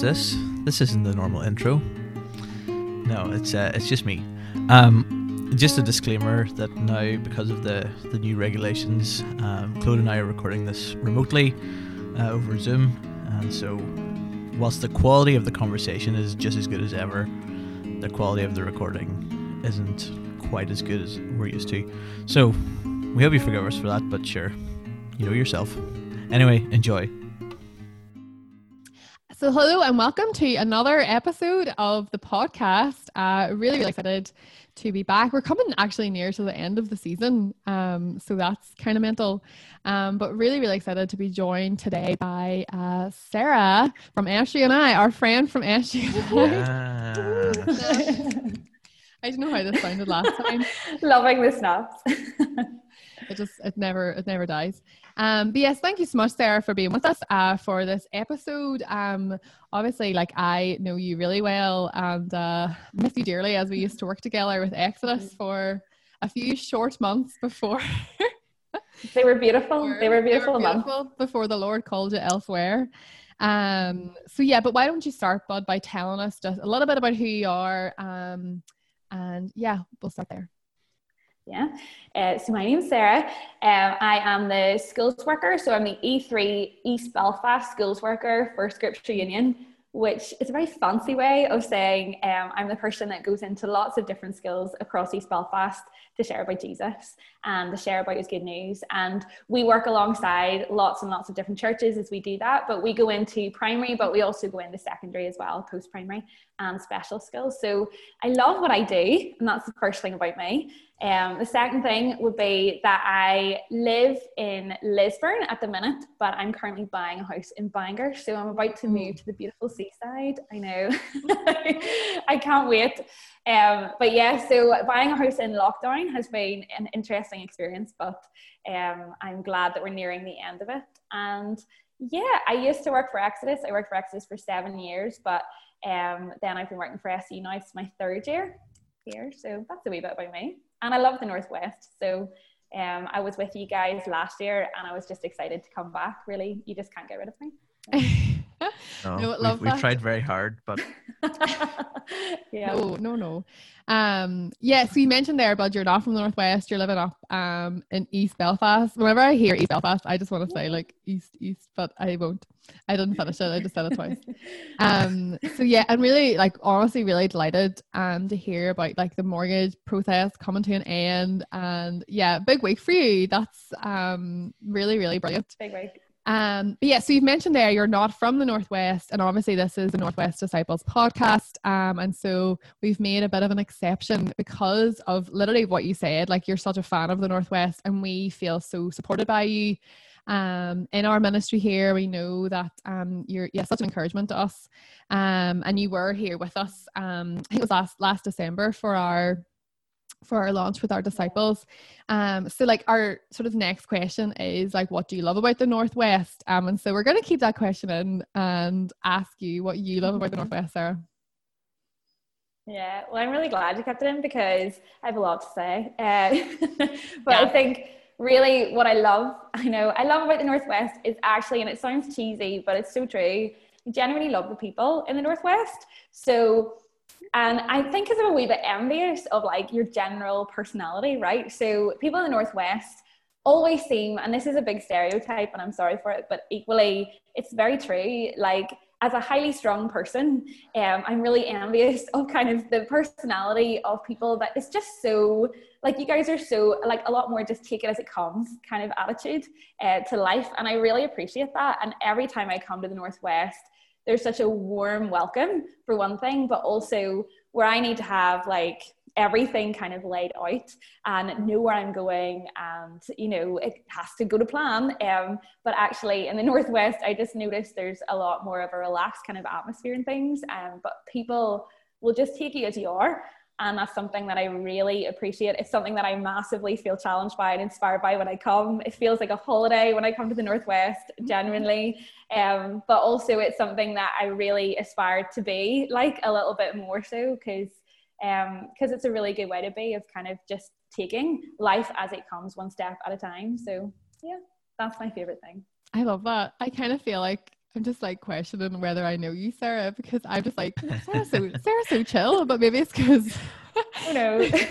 This? This isn't the normal intro. No, it's uh, it's just me. Um, just a disclaimer that now, because of the the new regulations, um, Clodagh and I are recording this remotely uh, over Zoom, and so whilst the quality of the conversation is just as good as ever, the quality of the recording isn't quite as good as we're used to. So we hope you forgive us for that, but sure, you know yourself. Anyway, enjoy. So, hello and welcome to another episode of the podcast. Uh, really, really excited to be back. We're coming actually near to the end of the season, um, so that's kind of mental. Um, but really, really excited to be joined today by uh, Sarah from Ashley and I, our friend from Ashley and I. I don't know how this sounded last time. Loving the snaps. it just it never it never dies. Um, but yes, thank you so much, Sarah, for being with us uh, for this episode. Um, obviously, like I know you really well and uh, miss you dearly as we used to work together with Exodus mm-hmm. for a few short months before. they were beautiful. Before, they were beautiful, they were beautiful before the Lord called you elsewhere. Um, so yeah, but why don't you start, Bud, by telling us just a little bit about who you are? Um, and yeah, we'll start there. Yeah. Uh, so my name's Sarah. Um, I am the skills worker. So I'm the E3 East Belfast skills worker for Scripture Union, which is a very fancy way of saying um, I'm the person that goes into lots of different skills across East Belfast to share about Jesus um, and to share about his good news. And we work alongside lots and lots of different churches as we do that. But we go into primary, but we also go into secondary as well, post primary and um, special skills. So I love what I do, and that's the first thing about me. Um, the second thing would be that I live in Lisburn at the minute, but I'm currently buying a house in Bangor. So I'm about to move hmm. to the beautiful seaside. I know. I can't wait. Um, but yeah, so buying a house in lockdown has been an interesting experience, but um, I'm glad that we're nearing the end of it. And yeah, I used to work for Exodus. I worked for Exodus for seven years, but um, then I've been working for SU now. It's my third year here. So that's a wee bit about me and I love the Northwest. So um, I was with you guys last year and I was just excited to come back. Really, you just can't get rid of me. no, no we've, we've, tried very hard, but yeah, no, no, no. Um, yeah. So you mentioned there, but you're not from the northwest. You're living up um in East Belfast. Whenever I hear East Belfast, I just want to say like East East, but I won't. I didn't finish it. I just said it twice. Um. So yeah, I'm really like honestly really delighted um to hear about like the mortgage process coming to an end and yeah, big week for you. That's um really really brilliant. Big week. Um, but yeah, so you've mentioned there you're not from the Northwest, and obviously this is the Northwest Disciples podcast. Um, and so we've made a bit of an exception because of literally what you said. Like you're such a fan of the Northwest, and we feel so supported by you. Um, in our ministry here, we know that um, you're yeah such an encouragement to us. Um, and you were here with us. Um, I think it was last last December for our for our launch with our disciples. Um, so like our sort of next question is like, what do you love about the Northwest? Um, and so we're going to keep that question in and ask you what you love about the Northwest, Sarah. Yeah, well, I'm really glad you kept it in because I have a lot to say. Uh, but yeah. I think really what I love, I know I love about the Northwest is actually, and it sounds cheesy, but it's so true. I genuinely love the people in the Northwest. So and I think I'm a wee bit envious of like your general personality, right? So people in the Northwest always seem, and this is a big stereotype, and I'm sorry for it, but equally, it's very true. Like, as a highly strong person, um, I'm really envious of kind of the personality of people that is just so like you guys are so like a lot more just take it as it comes kind of attitude uh, to life, and I really appreciate that. And every time I come to the Northwest, there's such a warm welcome for one thing, but also where I need to have like everything kind of laid out and know where I'm going and you know it has to go to plan. Um, but actually in the northwest I just noticed there's a lot more of a relaxed kind of atmosphere and things um, but people will just take you as you are and that's something that I really appreciate. It's something that I massively feel challenged by and inspired by when I come. It feels like a holiday when I come to the Northwest, genuinely. Um, but also, it's something that I really aspire to be like a little bit more so because because um, it's a really good way to be of kind of just taking life as it comes one step at a time. So yeah, that's my favorite thing. I love that. I kind of feel like I'm just like questioning whether I know you, Sarah, because I'm just like Sarah's so Sarah's so chill, but maybe it's because who knows.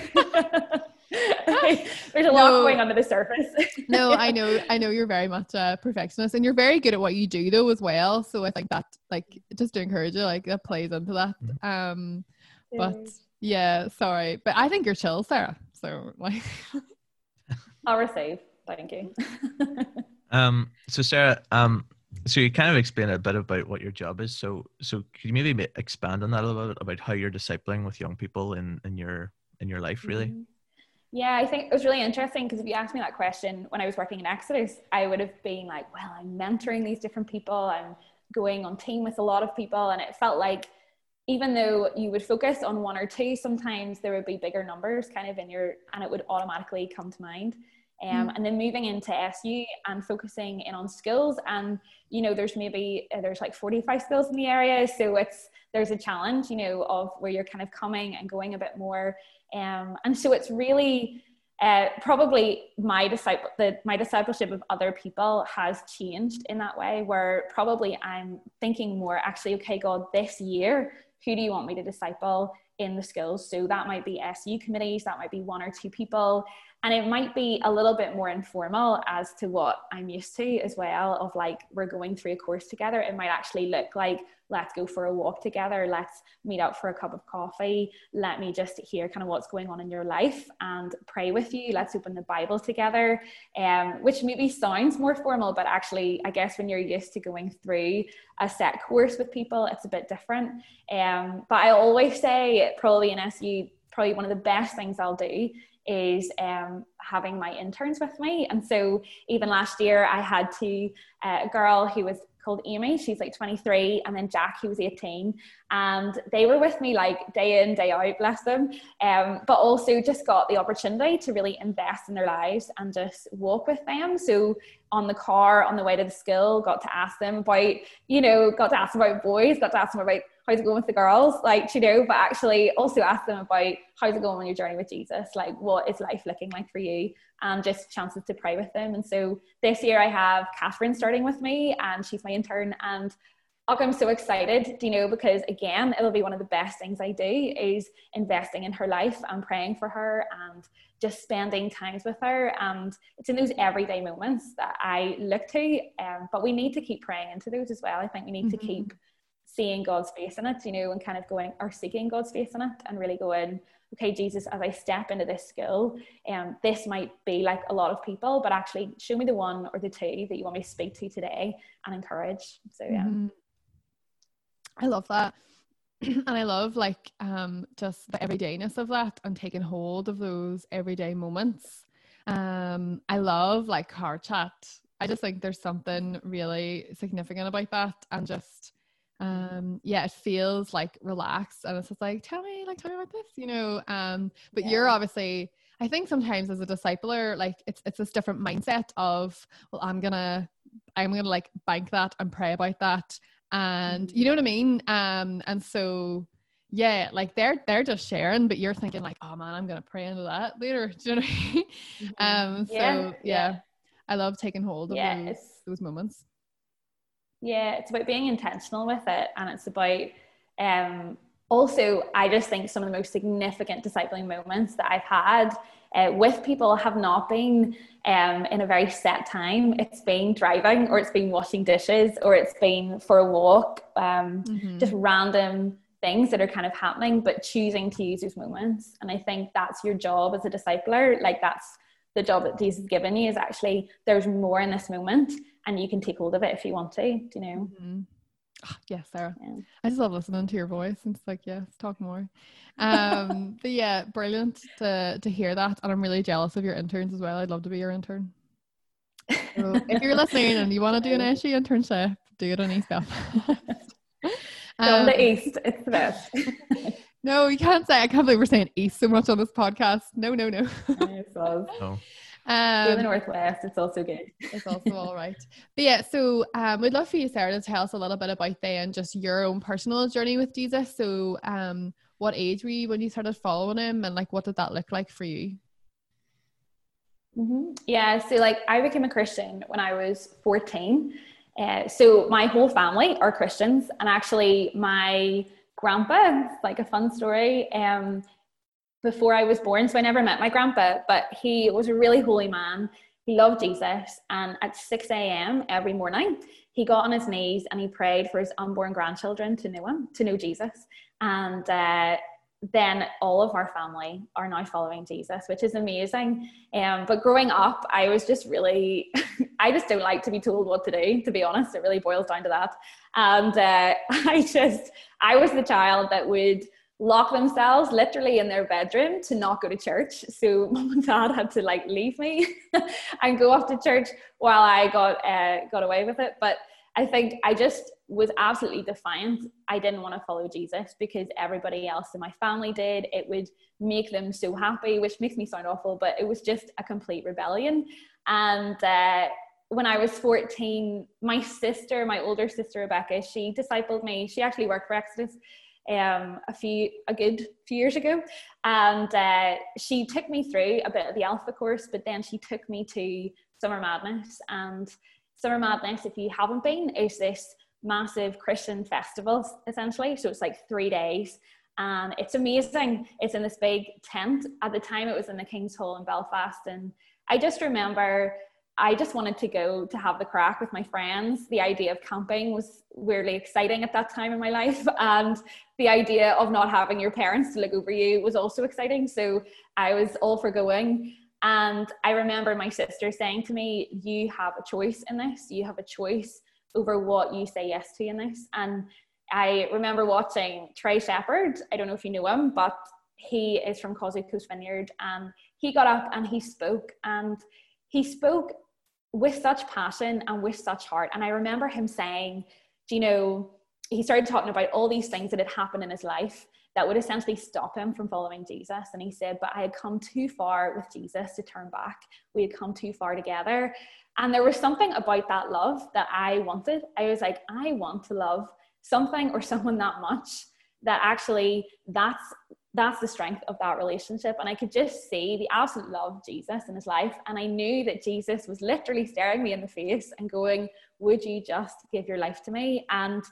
There's a no, lot going under the surface. no, I know, I know you're very much a perfectionist, and you're very good at what you do though as well. So I think that, like, just to encourage you, like, that plays into that. Mm-hmm. Um, but yeah, sorry, but I think you're chill, Sarah. So like, I'll receive. Thank you. um. So Sarah, um, so you kind of explained a bit about what your job is. So, so could you maybe expand on that a little bit about how you're discipling with young people in in your in your life, really? Mm-hmm. Yeah, I think it was really interesting because if you asked me that question when I was working in Exodus, I would have been like, well, I'm mentoring these different people, I'm going on team with a lot of people, and it felt like even though you would focus on one or two, sometimes there would be bigger numbers kind of in your, and it would automatically come to mind. Um, mm. and then moving into SU and focusing in on skills and you know there's maybe uh, there's like 45 skills in the area so it's there's a challenge you know of where you're kind of coming and going a bit more. Um, and so it's really uh, probably my disciple the, my discipleship of other people has changed in that way where probably i'm thinking more actually okay god this year who do you want me to disciple in the skills so that might be su committees that might be one or two people and it might be a little bit more informal as to what I'm used to as well of like we're going through a course together. It might actually look like let's go for a walk together. Let's meet up for a cup of coffee. Let me just hear kind of what's going on in your life and pray with you. Let's open the bible together um, which maybe sounds more formal but actually i guess when you're used to going through a set course with people it's a bit different. Um, but i always say probably in su probably one of the best things i'll do is um, having my interns with me. And so even last year, I had to uh, a girl who was called Amy. She's like 23, and then Jack, he was 18, and they were with me like day in, day out, bless them. Um, but also just got the opportunity to really invest in their lives and just walk with them. So on the car on the way to the school, got to ask them about, you know, got to ask them about boys, got to ask them about how's it going with the girls like you know but actually also ask them about how's it going on your journey with jesus like what is life looking like for you and just chances to pray with them and so this year i have catherine starting with me and she's my intern and I'm so excited, you know, because again, it'll be one of the best things I do is investing in her life and praying for her and just spending times with her. And it's in those everyday moments that I look to. Um, but we need to keep praying into those as well. I think we need mm-hmm. to keep seeing God's face in it, you know, and kind of going or seeking God's face in it and really going, okay, Jesus, as I step into this skill, um, this might be like a lot of people, but actually show me the one or the two that you want me to speak to today and encourage. So yeah. Mm-hmm. I love that. and I love like um just the everydayness of that and taking hold of those everyday moments. Um I love like car chat. I just think there's something really significant about that and just um yeah it feels like relaxed and it's just like tell me like tell me about this you know um but yeah. you're obviously i think sometimes as a discipler like it's it's this different mindset of well i'm gonna i'm gonna like bank that and pray about that and mm-hmm. you know what i mean um and so yeah like they're they're just sharing but you're thinking like oh man i'm gonna pray into that later do you know what i mean mm-hmm. um so yeah, yeah. yeah. i love taking hold of yeah, those, those moments yeah, it's about being intentional with it. And it's about um, also, I just think some of the most significant discipling moments that I've had uh, with people have not been um, in a very set time. It's been driving, or it's been washing dishes, or it's been for a walk, um, mm-hmm. just random things that are kind of happening, but choosing to use those moments. And I think that's your job as a discipler. Like, that's the job that Jesus has given you is actually there's more in this moment and you can take hold of it if you want to, you know? Mm-hmm. Oh, yes, Sarah. Yeah. I just love listening to your voice. And it's like, yes, talk more. Um, but yeah, brilliant to to hear that. And I'm really jealous of your interns as well. I'd love to be your intern. So if you're listening and you want to do an SU internship, do it on East Belfast. um, the East, it's the best. no, you can't say. I can't believe we're saying East so much on this podcast. No, no, no. no. Um, in the northwest, it's also good. it's also all right. But yeah, so um, we'd love for you, Sarah, to tell us a little bit about then just your own personal journey with Jesus. So, um, what age were you when you started following him, and like what did that look like for you? Mm-hmm. Yeah, so like I became a Christian when I was 14. Uh, so my whole family are Christians, and actually my grandpa, like a fun story. Um, before I was born, so I never met my grandpa, but he was a really holy man. He loved Jesus, and at 6 a.m. every morning, he got on his knees and he prayed for his unborn grandchildren to know him, to know Jesus. And uh, then all of our family are now following Jesus, which is amazing. Um, but growing up, I was just really, I just don't like to be told what to do, to be honest. It really boils down to that. And uh, I just, I was the child that would lock themselves literally in their bedroom to not go to church. So mom and dad had to like leave me and go off to church while I got, uh, got away with it. But I think I just was absolutely defiant. I didn't want to follow Jesus because everybody else in my family did. It would make them so happy, which makes me sound awful, but it was just a complete rebellion. And uh, when I was 14, my sister, my older sister Rebecca, she discipled me. She actually worked for Exodus um, a few a good few years ago, and uh, she took me through a bit of the Alpha course, but then she took me to Summer Madness and Summer Madness, if you haven't been, is this massive Christian festival essentially. So it's like three days and it's amazing. It's in this big tent. At the time, it was in the King's Hall in Belfast. And I just remember I just wanted to go to have the crack with my friends. The idea of camping was weirdly exciting at that time in my life. And the idea of not having your parents to look over you was also exciting. So I was all for going. And I remember my sister saying to me, You have a choice in this. You have a choice over what you say yes to in this. And I remember watching Trey Shepard. I don't know if you know him, but he is from Causeway Coast Vineyard. And he got up and he spoke. And he spoke with such passion and with such heart. And I remember him saying, Do you know, he started talking about all these things that had happened in his life that would essentially stop him from following Jesus. And he said, But I had come too far with Jesus to turn back. We had come too far together. And there was something about that love that I wanted. I was like, I want to love something or someone that much that actually that's that's the strength of that relationship. And i could just see the absolute love of jesus in his life. And i knew that jesus was literally staring me in the face and going would you just give your life to me? And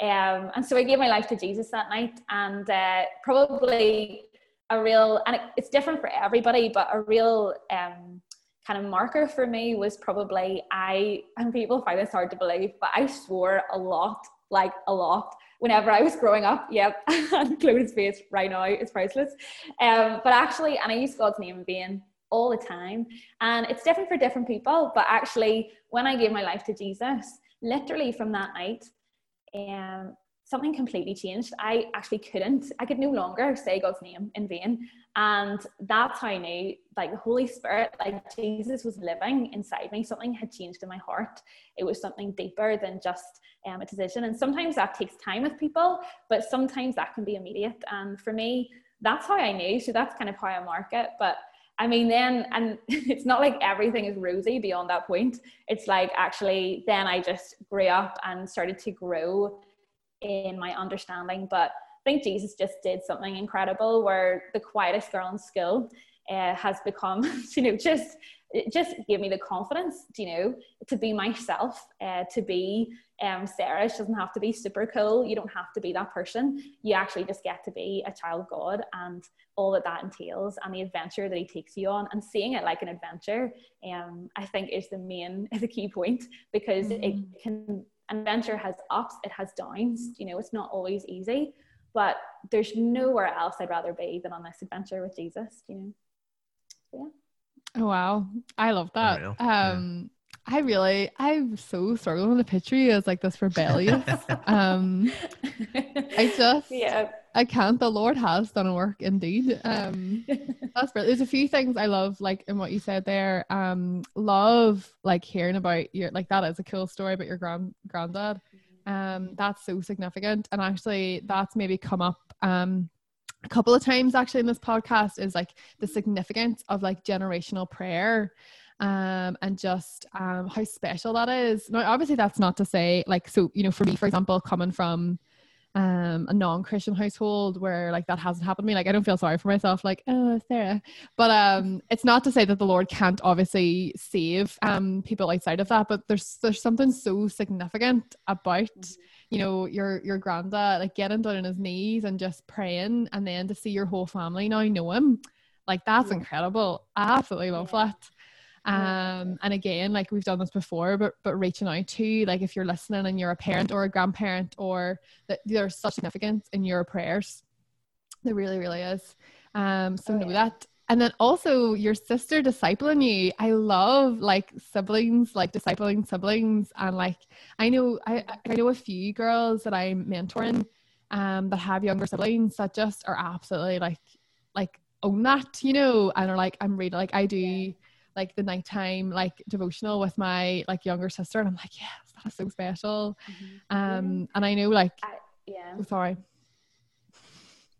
um, and so I gave my life to Jesus that night, and uh, probably a real, and it, it's different for everybody, but a real um, kind of marker for me was probably I, and people find this hard to believe, but I swore a lot, like a lot, whenever I was growing up. Yep, Chloe's face right now is priceless. Um, but actually, and I use God's name in vain all the time, and it's different for different people. But actually, when I gave my life to Jesus, literally from that night, um, something completely changed. I actually couldn't, I could no longer say God's name in vain. And that's how I knew, like, the Holy Spirit, like, Jesus was living inside me. Something had changed in my heart. It was something deeper than just um, a decision. And sometimes that takes time with people, but sometimes that can be immediate. And for me, that's how I knew. So that's kind of how I mark it. But I mean, then, and it's not like everything is rosy beyond that point. It's like actually, then I just grew up and started to grow in my understanding. But think Jesus just did something incredible where the quietest girl in school uh, has become, you know, just it just gave me the confidence, you know, to be myself, uh, to be um, Sarah. She doesn't have to be super cool. You don't have to be that person. You actually just get to be a child of God and all that that entails and the adventure that he takes you on and seeing it like an adventure, um, I think is the main, is a key point because mm-hmm. it can, adventure has ups, it has downs, you know, it's not always easy, but there's nowhere else I'd rather be than on this adventure with Jesus, you know. So, yeah. Oh wow, I love that. Um, yeah. I really, I'm so struggling to picture you as like this rebellious. um, I just, yeah, I can't. The Lord has done a work indeed. Um, that's brilliant. There's a few things I love, like in what you said there. Um, love like hearing about your, like that is a cool story about your grand granddad. Um, that's so significant, and actually, that's maybe come up. Um, a couple of times actually in this podcast is like the significance of like generational prayer um and just um how special that is now obviously that's not to say like so you know for me for example coming from um, a non-Christian household where like that hasn't happened to me. Like I don't feel sorry for myself, like, oh Sarah. But um it's not to say that the Lord can't obviously save um people outside of that, but there's there's something so significant about mm-hmm. you know your your granddad like getting down on his knees and just praying and then to see your whole family now know him. Like that's incredible. I absolutely love that um and again like we've done this before but but reaching out to like if you're listening and you're a parent or a grandparent or that there's such significance in your prayers there really really is. Um so oh, know yeah. that. And then also your sister discipling you. I love like siblings like discipling siblings. And like i know i i know a few girls that i'm mentoring um that have younger siblings that just are absolutely like like own that you know and are like i'm really like i do yeah like the nighttime like devotional with my like younger sister and I'm like yes that's so special mm-hmm. um and I know like I, yeah oh, sorry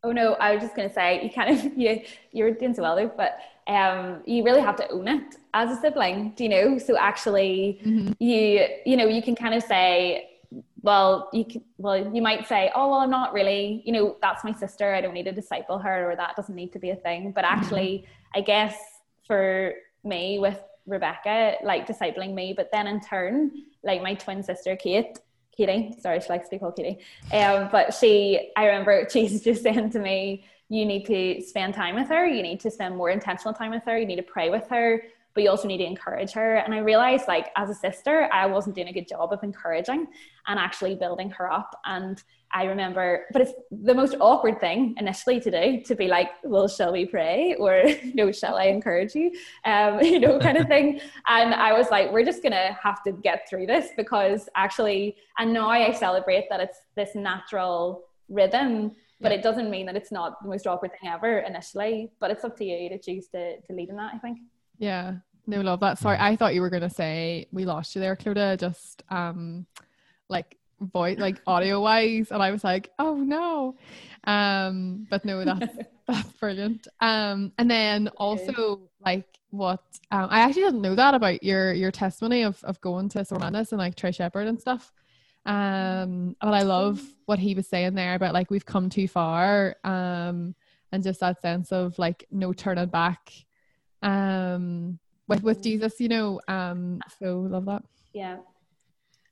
oh no I was just gonna say you kind of you you're doing so well though but um you really have to own it as a sibling do you know so actually mm-hmm. you you know you can kind of say well you can well you might say oh well i'm not really you know that's my sister i don't need to disciple her or that doesn't need to be a thing but mm-hmm. actually mm-hmm. i guess for me with Rebecca, like discipling me, but then in turn, like my twin sister Kate, Katie, sorry, she likes to be called Katie. Um, but she, I remember she's just saying to me, you need to spend time with her, you need to spend more intentional time with her, you need to pray with her, but you also need to encourage her. And I realized, like, as a sister, I wasn't doing a good job of encouraging and actually building her up. And I remember, but it's the most awkward thing initially to do to be like, well, shall we pray? Or, you know, shall I encourage you? Um, you know, kind of thing. And I was like, we're just to have to get through this because actually, and now I celebrate that it's this natural rhythm but it doesn't mean that it's not the most awkward thing ever initially but it's up to you to choose to, to lead in that i think yeah. No, love that. Sorry, I thought you were gonna say we lost you there, Clodagh. Just um, like voice, like audio wise, and I was like, oh no. Um, but no, that's that's brilliant. Um, and then also like what um, I actually didn't know that about your your testimony of of going to Summer Madness and like Trey Shepherd and stuff. Um, but I love what he was saying there about like we've come too far. Um, and just that sense of like no turning back um with with Jesus, you know. Um so love that. Yeah.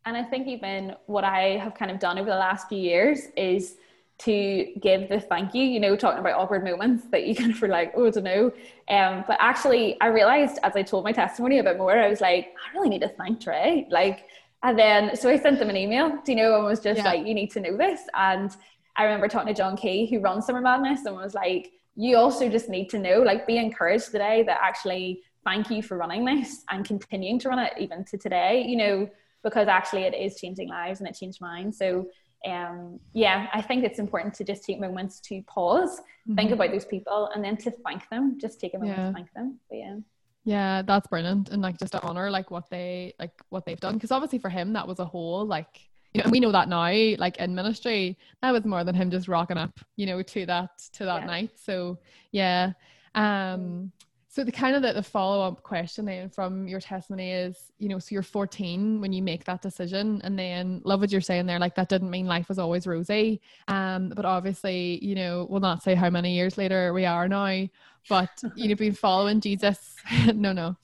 And I think even what I have kind of done over the last few years is to give the thank you, you know, talking about awkward moments that you kind of were like, oh, I don't know. Um, but actually, I realized as I told my testimony a bit more, I was like, I really need to thank Trey. Like, and then, so I sent them an email, do you know, and was just yeah. like, you need to know this. And I remember talking to John Key, who runs Summer Madness, and was like, you also just need to know, like, be encouraged today that actually thank you for running this and continuing to run it even to today, you know, because actually it is changing lives and it changed mine. So, um, yeah, I think it's important to just take moments to pause, mm-hmm. think about those people, and then to thank them. Just take a moment yeah. to thank them. But yeah. Yeah, that's brilliant, and like just to honor like what they like what they've done, because obviously for him that was a whole like you know, and we know that now, like in ministry, that was more than him just rocking up, you know, to that to that yeah. night. So yeah. Um so the kind of the, the follow-up question then from your testimony is, you know, so you're 14 when you make that decision and then love what you're saying there, like that didn't mean life was always rosy. Um, but obviously, you know, we'll not say how many years later we are now, but you know, been following Jesus. no, no,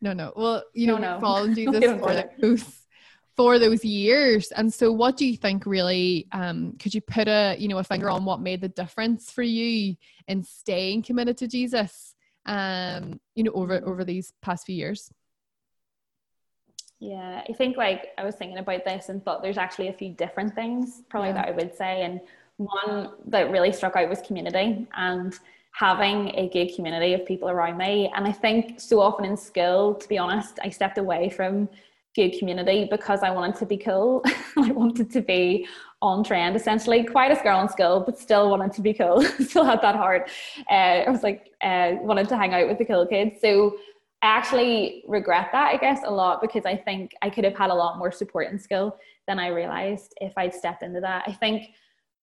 no, no. Well, you know, no, no. following Jesus for those for those years. And so what do you think really um, could you put a you know a finger on what made the difference for you in staying committed to Jesus um, you know over over these past few years? Yeah, I think like I was thinking about this and thought there's actually a few different things probably yeah. that I would say. And one that really struck out was community and having a good community of people around me. And I think so often in school, to be honest, I stepped away from good community because I wanted to be cool. I wanted to be on trend, essentially. Quietest girl in school, but still wanted to be cool. still had that heart. Uh, I was like, uh, wanted to hang out with the cool kids. So I actually regret that, I guess, a lot because I think I could have had a lot more support in school than I realized if I'd stepped into that. I think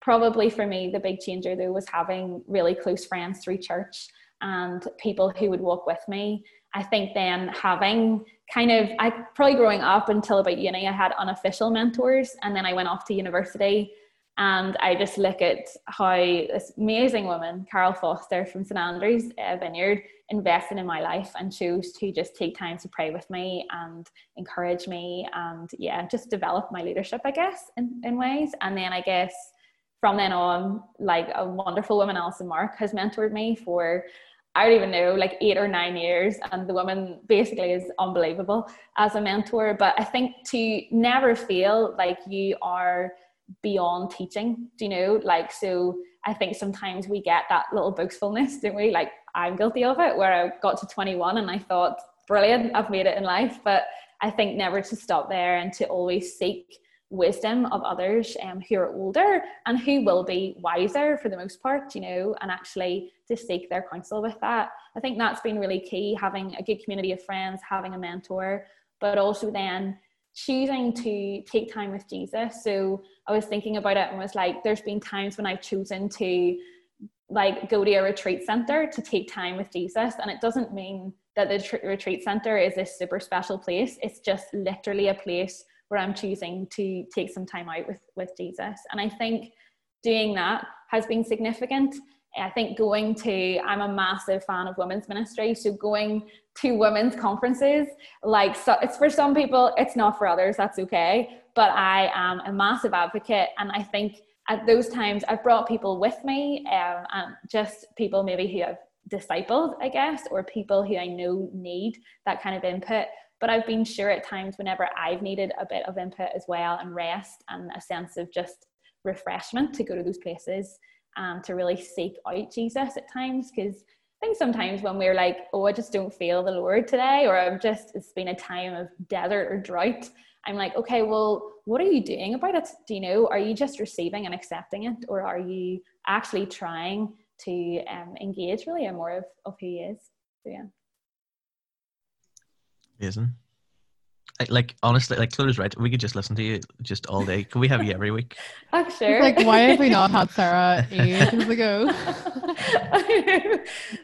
probably for me, the big changer though was having really close friends through church and people who would walk with me. I think then having kind of I probably growing up until about uni I had unofficial mentors and then I went off to university And I just look at how this amazing woman, Carol Foster from St Andrews uh, Vineyard, invested in my life and chose to just take time to pray with me and encourage me and yeah, just develop my leadership, I guess, in, in ways. And then I guess from then on, like a wonderful woman, Alison Mark, has mentored me for I don't even know, like eight or nine years. And the woman basically is unbelievable as a mentor. But I think to never feel like you are beyond teaching, do you know? Like, so I think sometimes we get that little boastfulness, don't we? Like, I'm guilty of it, where I got to 21 and I thought, brilliant, I've made it in life. But I think never to stop there and to always seek wisdom of others um, who are older and who will be wiser for the most part, you know, and actually to seek their counsel with that. I think that's been really key having a good community of friends, having a mentor, but also then choosing to take time with Jesus. So I was thinking about it and was like, there's been times when I've chosen to like go to a retreat center to take time with Jesus. And it doesn't mean that the tr- retreat center is this super special place. It's just literally a place where I'm choosing to take some time out with, with Jesus. And I think doing that has been significant. I think going to, I'm a massive fan of women's ministry. So going to women's conferences, like so it's for some people, it's not for others, that's okay. But I am a massive advocate. And I think at those times I've brought people with me um, and just people maybe who I've discipled, I guess, or people who I know need that kind of input. But I've been sure at times whenever I've needed a bit of input as well and rest and a sense of just refreshment to go to those places and um, to really seek out Jesus at times because I think sometimes when we're like, oh, I just don't feel the Lord today, or I'm just, it's been a time of desert or drought, I'm like, okay, well, what are you doing about it? Do you know, are you just receiving and accepting it, or are you actually trying to um, engage really in more of, of who He is? So, yeah. Amazing. I, like honestly, like Claire's right. We could just listen to you just all day. Can we have you every week? I'm sure. Like, why have we not had Sarah ages ago?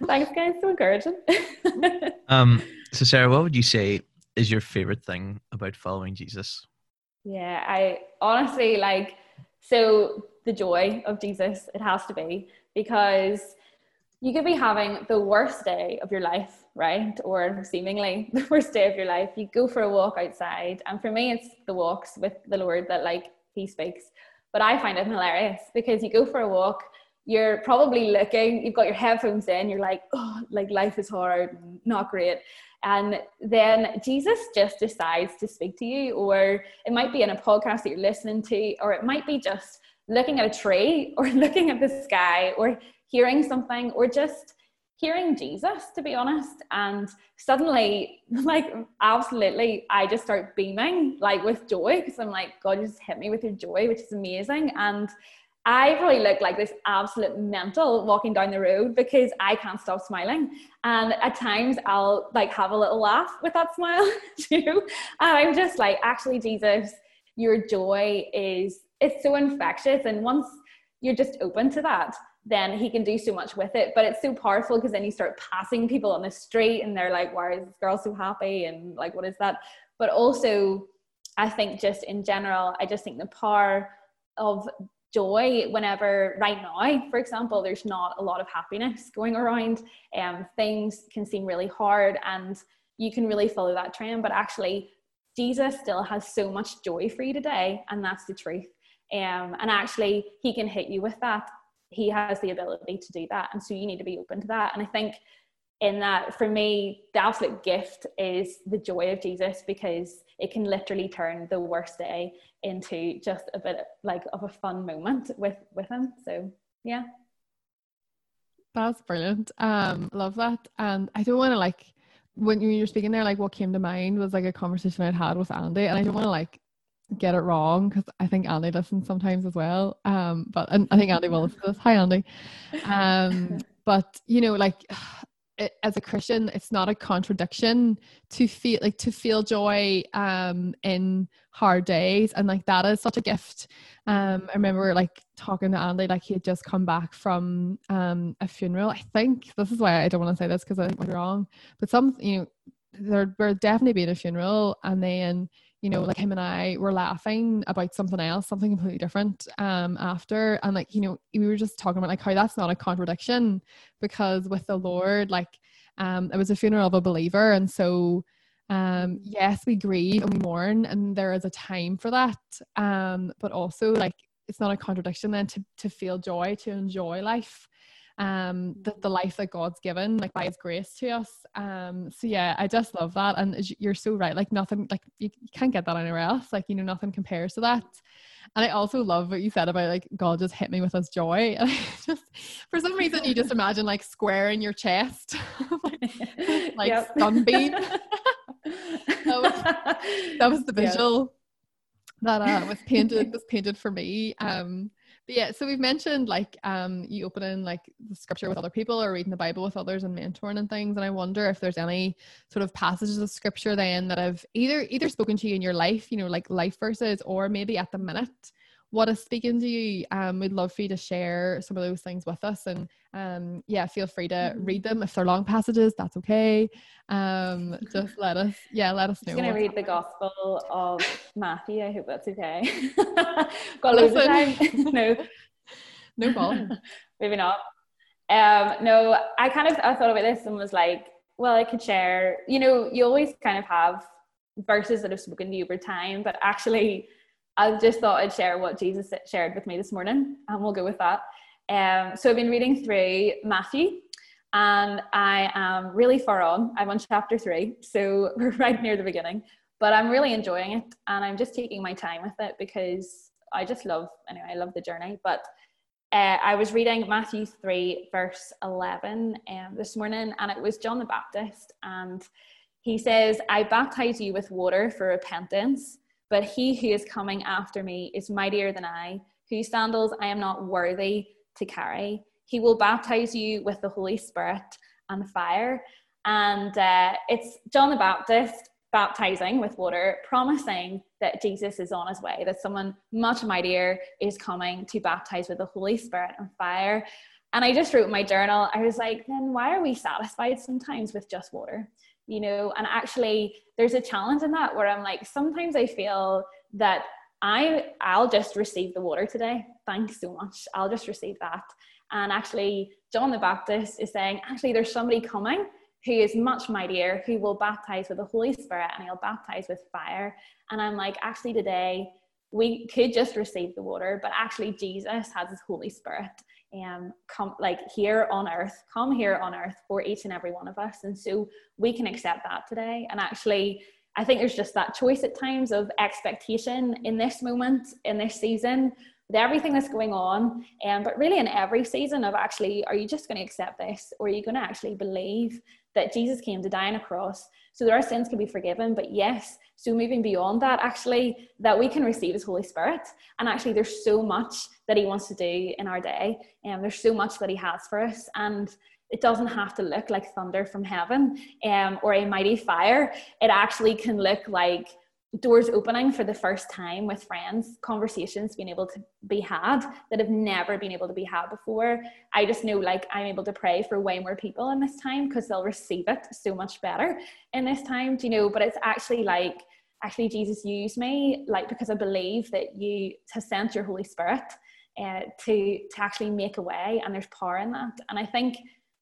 Thanks, guys. So encouraging. um. So, Sarah, what would you say is your favorite thing about following Jesus? Yeah, I honestly like. So the joy of Jesus, it has to be because you could be having the worst day of your life, right? Or seemingly the worst day of your life. You go for a walk outside. And for me, it's the walks with the Lord that like he speaks. But I find it hilarious because you go for a walk, you're probably looking, you've got your headphones in, you're like, oh, like life is hard, not great. And then Jesus just decides to speak to you, or it might be in a podcast that you're listening to, or it might be just looking at a tree or looking at the sky or hearing something or just hearing Jesus, to be honest. And suddenly, like, absolutely, I just start beaming, like, with joy because I'm like, God, you just hit me with your joy, which is amazing. And I probably look like this absolute mental walking down the road because I can't stop smiling. And at times I'll like have a little laugh with that smile too. And I'm just like, actually, Jesus, your joy is it's so infectious. And once you're just open to that, then he can do so much with it. But it's so powerful because then you start passing people on the street and they're like, why is this girl so happy? And like, what is that? But also, I think just in general, I just think the power of joy whenever right now for example there's not a lot of happiness going around and um, things can seem really hard and you can really follow that trend but actually jesus still has so much joy for you today and that's the truth um, and actually he can hit you with that he has the ability to do that and so you need to be open to that. And i think in that for me the absolute gift is the joy of jesus because it can literally turn the worst day into just a bit like of a fun moment with with him. So yeah. That's brilliant. Um love that. And i don't want to like when you were speaking there like what came to mind was like a conversation i'd had with andy and i don't want to like get it wrong because I think Andy listens sometimes as well. Um, but and I think Andy will listen to this. Hi, Andy. Um, but you know, like it, as a Christian, it's not a contradiction to feel like to feel joy um in hard days, and like that is such a gift. Um, I remember like talking to Andy, like he had just come back from um a funeral. I think this is why I don't want to say this because I think we're wrong, but some you know there were definitely been a funeral, and then you know, like him and I were laughing about something else, something completely different um after and like, you know, we were just talking about like how that's not a contradiction because with the Lord, like um it was a funeral of a believer and so um yes we grieve and we mourn and there is a time for that um but also like it's not a contradiction then to to feel joy to enjoy life um the, the life that god's given like by his grace to us um so yeah i just love that and you're so right like nothing like you, you can't get that anywhere else like you know nothing compares to that and I also love what you said about like God just hit me with his joy. And just for some reason you just imagine like square in your chest, like, sunbeam. that, was, that was the visual that uh, was painted was painted for me. Um, but yeah, so we've mentioned like um, you opening like the scripture with other people or reading the Bible with others and mentoring and things. And I wonder if there's any sort of passages of scripture then that have either either spoken to you in your life, you know, like life verses, or maybe at the minute what is speaking to you. Um, we'd love for you to share some of those things with us. And um, yeah, feel free to mm-hmm. read them. If they're long passages, that's okay. Um, just let us, yeah, let us know. I'm going to read the Gospel of Matthew. I hope that's okay. Got loads of time. no. No problem. Maybe not. Um, no, I kind of I thought about this and was like, well, I could share, you know, you always kind of have verses that have spoken to you over time, but actually I just thought I'd share what Jesus shared with me this morning, and we'll go with that. Um, so I've been reading through Matthew, and I am really far on. I'm on chapter three, so we're right near the beginning. But I'm really enjoying it, and I'm just taking my time with it because I just love. Anyway, I love the journey. But uh, I was reading Matthew three, verse eleven, um, this morning, and it was John the Baptist, and he says, "I baptize you with water for repentance." But he who is coming after me is mightier than I, whose sandals I am not worthy to carry. He will baptize you with the Holy Spirit and fire. And uh, it's John the Baptist baptizing with water, promising that Jesus is on his way, that someone much mightier is coming to baptize with the Holy Spirit and fire. And I just wrote my journal, I was like, then why are we satisfied sometimes with just water? you know and actually there's a challenge in that where i'm like sometimes i feel that i i'll just receive the water today. Thanks so much. I'll just receive that. And actually john the baptist is saying actually there's somebody coming who is much mightier who will baptize with the holy spirit and he'll baptize with fire. And i'm like actually today we could just receive the water but actually jesus has his holy spirit um, come like here on earth, come here on earth for each and every one of us. And so we can accept that today. And actually, I think there's just that choice at times of expectation in this moment, in this season, with everything that's going on. Um, but really, in every season, of actually, are you just going to accept this or are you going to actually believe that Jesus came to die on a cross so that our sins can be forgiven? But yes, so moving beyond that, actually, that we can receive His Holy Spirit. And actually, there's so much that He wants to do in our day, and um, there's so much that He has for us. And it doesn't have to look like thunder from heaven um, or a mighty fire. It actually can look like doors opening for the first time with friends, conversations being able to be had that have never been able to be had before. I just know like I'm able to pray for way more people in this time because they'll receive it so much better in this time, do you know? But it's actually like, actually, Jesus used me, like, because I believe that you have sent your Holy Spirit uh, to, to actually make a way, and there's power in that. And I think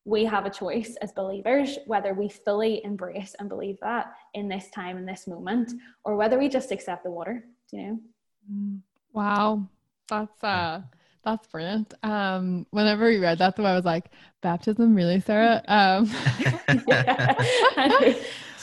we have a choice as believers whether we fully embrace and believe that in this time in this moment or whether we just accept the water you know? Mm, wow. That's uh that's brilliant. Um whenever you read that though i was like baptism really sarah? Um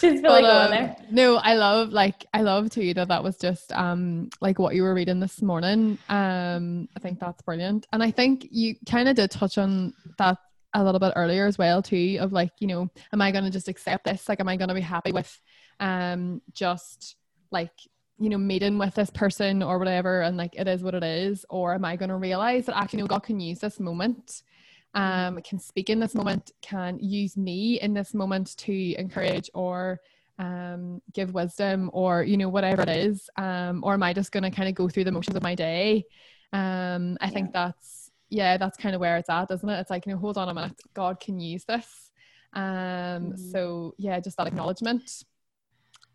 she's really but, um, there. no i love like i love too that that was just um like what you were reading this morning. Um i think that's brilliant. And i think you kind of did touch on that a little bit earlier as well too of like you know am i going to just accept this? Like am i going to be happy with um just like you know meeting with this person or whatever and like it is what it is? Or am i going to realize that actually you know god can use this moment um can speak in this moment can use me in this moment to encourage or um give wisdom or you know whatever it is. Um or am i just going to kind of go through the motions of my day? Um i yeah. think that's yeah, that's kind of where it's at, isn't it? It's like, you know, hold on a minute, God can use this. Um, mm-hmm. so yeah, just that acknowledgement.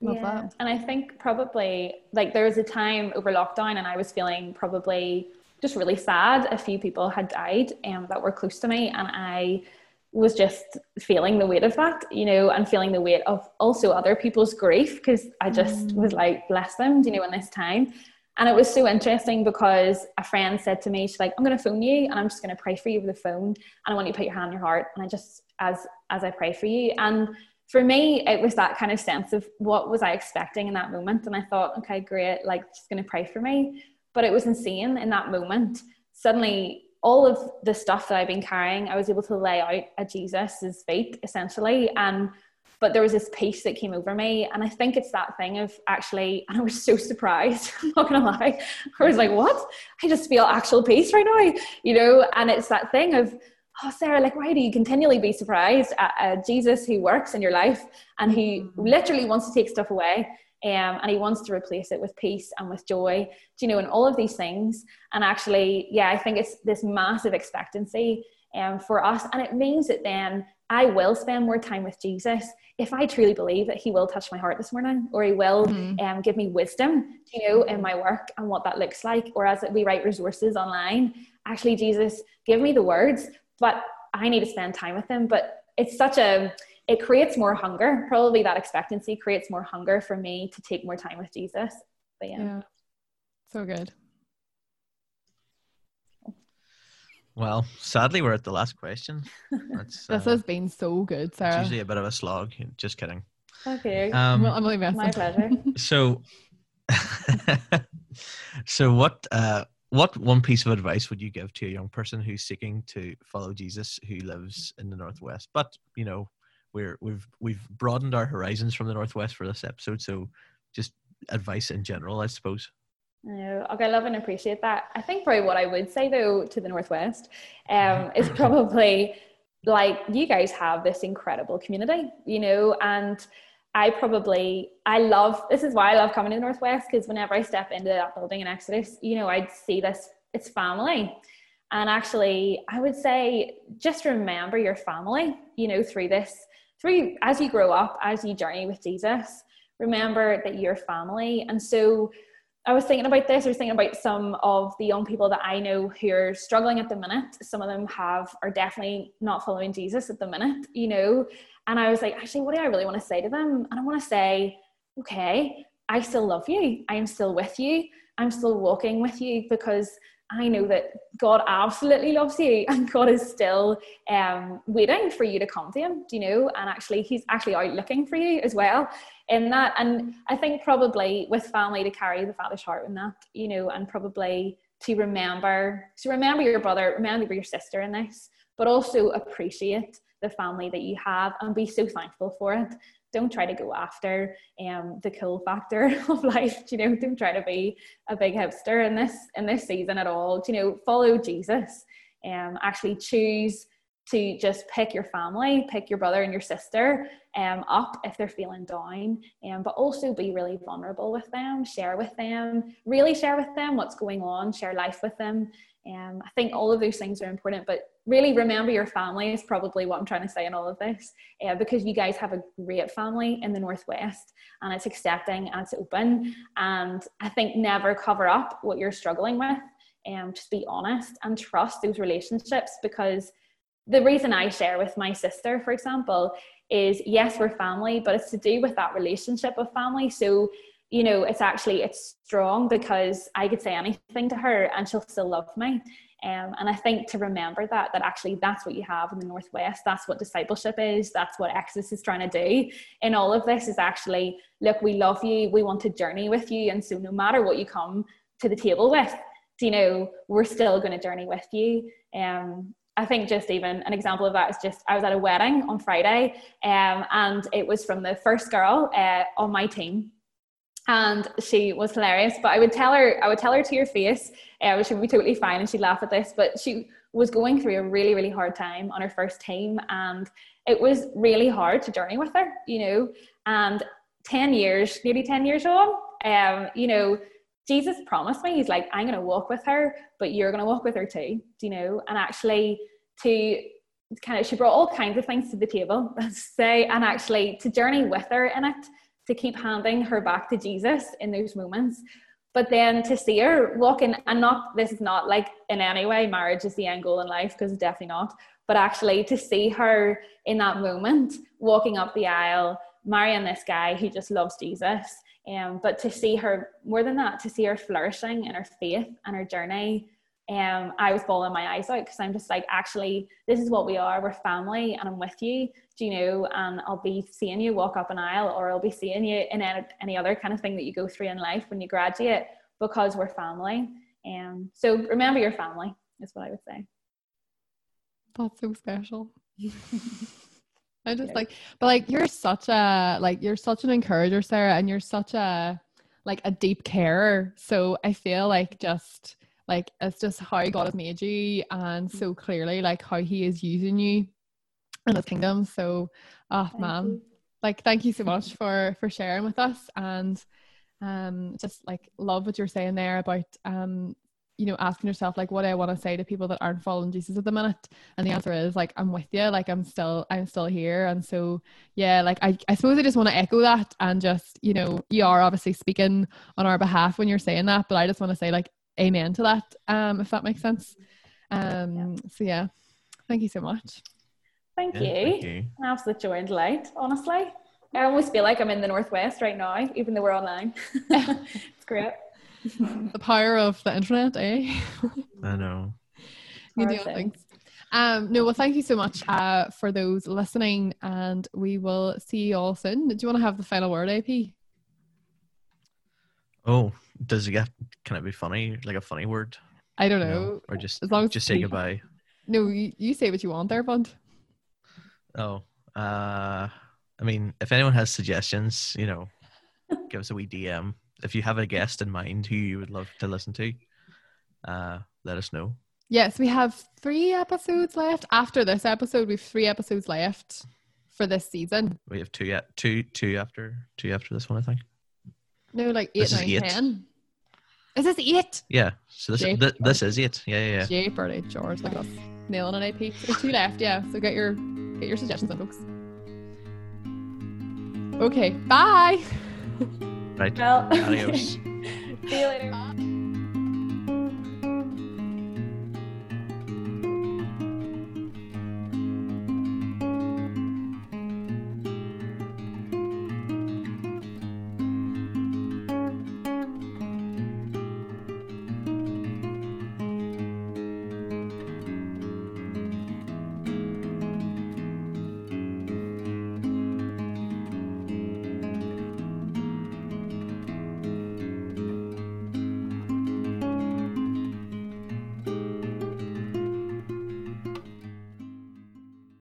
Love yeah. that. And I think probably like there was a time over lockdown and I was feeling probably just really sad. A few people had died um, that were close to me and I was just feeling the weight of that, you know, and feeling the weight of also other people's grief because I just mm. was like, bless them, you know, in this time. And it was so interesting because a friend said to me, she's like, I'm going to phone you and I'm just going to pray for you over the phone. And I want you to put your hand on your heart. And I just, as, as I pray for you. And for me, it was that kind of sense of what was I expecting in that moment. And I thought, okay, great, like she's going to pray for me. But it was insane in that moment. Suddenly, all of the stuff that I've been carrying, I was able to lay out at Jesus' feet essentially. And but there was this peace that came over me and i think it's that thing of actually and i was so surprised i'm not gonna lie. I was like what? I just feel actual peace right now you know? And it's that thing of oh sarah like why do you continually be surprised at, at jesus who works in your life and he mm-hmm. literally wants to take stuff away um, and he wants to replace it with peace and with joy do you know? And all of these things. And actually yeah i think it's this massive expectancy um, for us. And it means that then I will spend more time with Jesus if I truly believe that He will touch my heart this morning, or He will mm-hmm. um, give me wisdom, you know, in my work and what that looks like. Or as we write resources online, actually, Jesus, give me the words, but I need to spend time with Him. But it's such a it creates more hunger. Probably that expectancy creates more hunger for me to take more time with Jesus. But yeah. yeah. So good. Well, sadly, we're at the last question. this uh, has been so good, Sarah. It's usually a bit of a slog. Just kidding. Okay. Um, I'm only messing. My pleasure. So, so what? Uh, what one piece of advice would you give to a young person who's seeking to follow Jesus, who lives in the northwest? But you know, we're we've we've broadened our horizons from the northwest for this episode. So, just advice in general, I suppose. No, okay, I love and appreciate that. I think probably what I would say though to the Northwest um, is probably like you guys have this incredible community, you know, and I probably I love this is why I love coming to the Northwest because whenever I step into that building in Exodus, you know, I'd see this it's family. And actually, I would say just remember your family, you know, through this, through as you grow up, as you journey with Jesus, remember that you're family. And so I was thinking about this. I was thinking about some of the young people that I know who are struggling at the minute. Some of them have are definitely not following Jesus at the minute, you know. And I was like, actually, what do I really want to say to them? And I want to say, okay, I still love you. I am still with you. I'm still walking with you because I know that God absolutely loves you and God is still um, waiting for you to come to Him, do you know? And actually, He's actually out looking for you as well in that. And I think probably with family to carry the Father's heart in that, you know, and probably to remember, to remember your brother, remember your sister in this, but also appreciate the family that you have and be so thankful for it don't try to go after um, the cool factor of life. You know, don't try to be a big hipster in this in this season at all. You know, follow Jesus. Um, actually choose to just pick your family, pick your brother and your sister um, up if they're feeling down, um, but also be really vulnerable with them, share with them, really share with them what's going on, share life with them. Um, I think all of those things are important, but really remember your family is probably what I'm trying to say in all of this, uh, because you guys have a great family in the Northwest and it's accepting and it's open. And I think never cover up what you're struggling with. Um, just be honest and trust those relationships because the reason I share with my sister, for example, is yes, we're family, but it's to do with that relationship of family. So, you know, it's actually it's strong because I could say anything to her and she'll still love me. Um, and I think to remember that, that actually that's what you have in the Northwest. That's what discipleship is. That's what Exodus is trying to do. In all of this is actually, look, we love you. We want to journey with you. And so no matter what you come to the table with, you know, we're still going to journey with you. Um, I think just even an example of that is just I was at a wedding on Friday, um, and it was from the first girl uh, on my team, and she was hilarious. But I would tell her, I would tell her to your face, uh, she would be totally fine, and she'd laugh at this. But she was going through a really, really hard time on her first team, and it was really hard to journey with her, you know. And ten years, nearly ten years on, um, you know Jesus promised me, He's like, I'm going to walk with her, but you're going to walk with her too, do you know? And actually, to kind of, she brought all kinds of things to the table, say, and actually to journey with her in it, to keep handing her back to Jesus in those moments. But then to see her walking, and not this is not like in any way marriage is the end goal in life because definitely not. But actually to see her in that moment walking up the aisle, marrying this guy who just loves Jesus. Um, but to see her more than that, to see her flourishing in her faith and her journey um, I was bawling my eyes out because I'm just like, actually, this is what we are. We're family, and I'm with you. Do you know? And I'll be seeing you walk up an aisle, or I'll be seeing you in any, any other kind of thing that you go through in life when you graduate, because we're family. And um, so remember your family is what I would say. That's so special. I just like, but like you're such a like you're such an encourager, Sarah, and you're such a like a deep carer. So I feel like just like it's just how God has made you and so clearly like how he is using you in his kingdom. So oh thank man. You. Like thank you so much for for sharing with us and um just like love what you're saying there about um you know asking yourself like what do I want to say to people that aren't following Jesus at the minute and the answer is like I'm with you like I'm still I'm still here and so yeah like I, I suppose I just want to echo that and just you know you are obviously speaking on our behalf when you're saying that but I just want to say like amen to that, um, if that makes sense. Um, yeah. So yeah, thank you so much. Thank, yeah, you. thank you. An absolute joy and delight, honestly. I almost feel like I'm in the Northwest right now, even though we're online. it's great. the power of the internet, eh? I know. you do things. Um, no, well, thank you so much uh, for those listening, and we will see you all soon. Do you want to have the final word, AP? Oh, does it get? Can it be funny? Like a funny word? I don't know. No, or just as long as just say goodbye. No, you, you say what you want there, Bond. Oh, uh, I mean, if anyone has suggestions, you know, give us a wee DM. If you have a guest in mind who you would love to listen to, uh, let us know. Yes, we have three episodes left. After this episode, we have three episodes left for this season. We have two yet, two, two after, two after this one, I think. No, like eight, nine, eight. ten. Is this it? Yeah. So this th- this is it. Yeah, yeah, yeah. Jay, Birdie, George, like us. Nailing an AP. There's two left, yeah. So get your get your suggestions in, folks. Okay. Bye. Right. Well. Adios.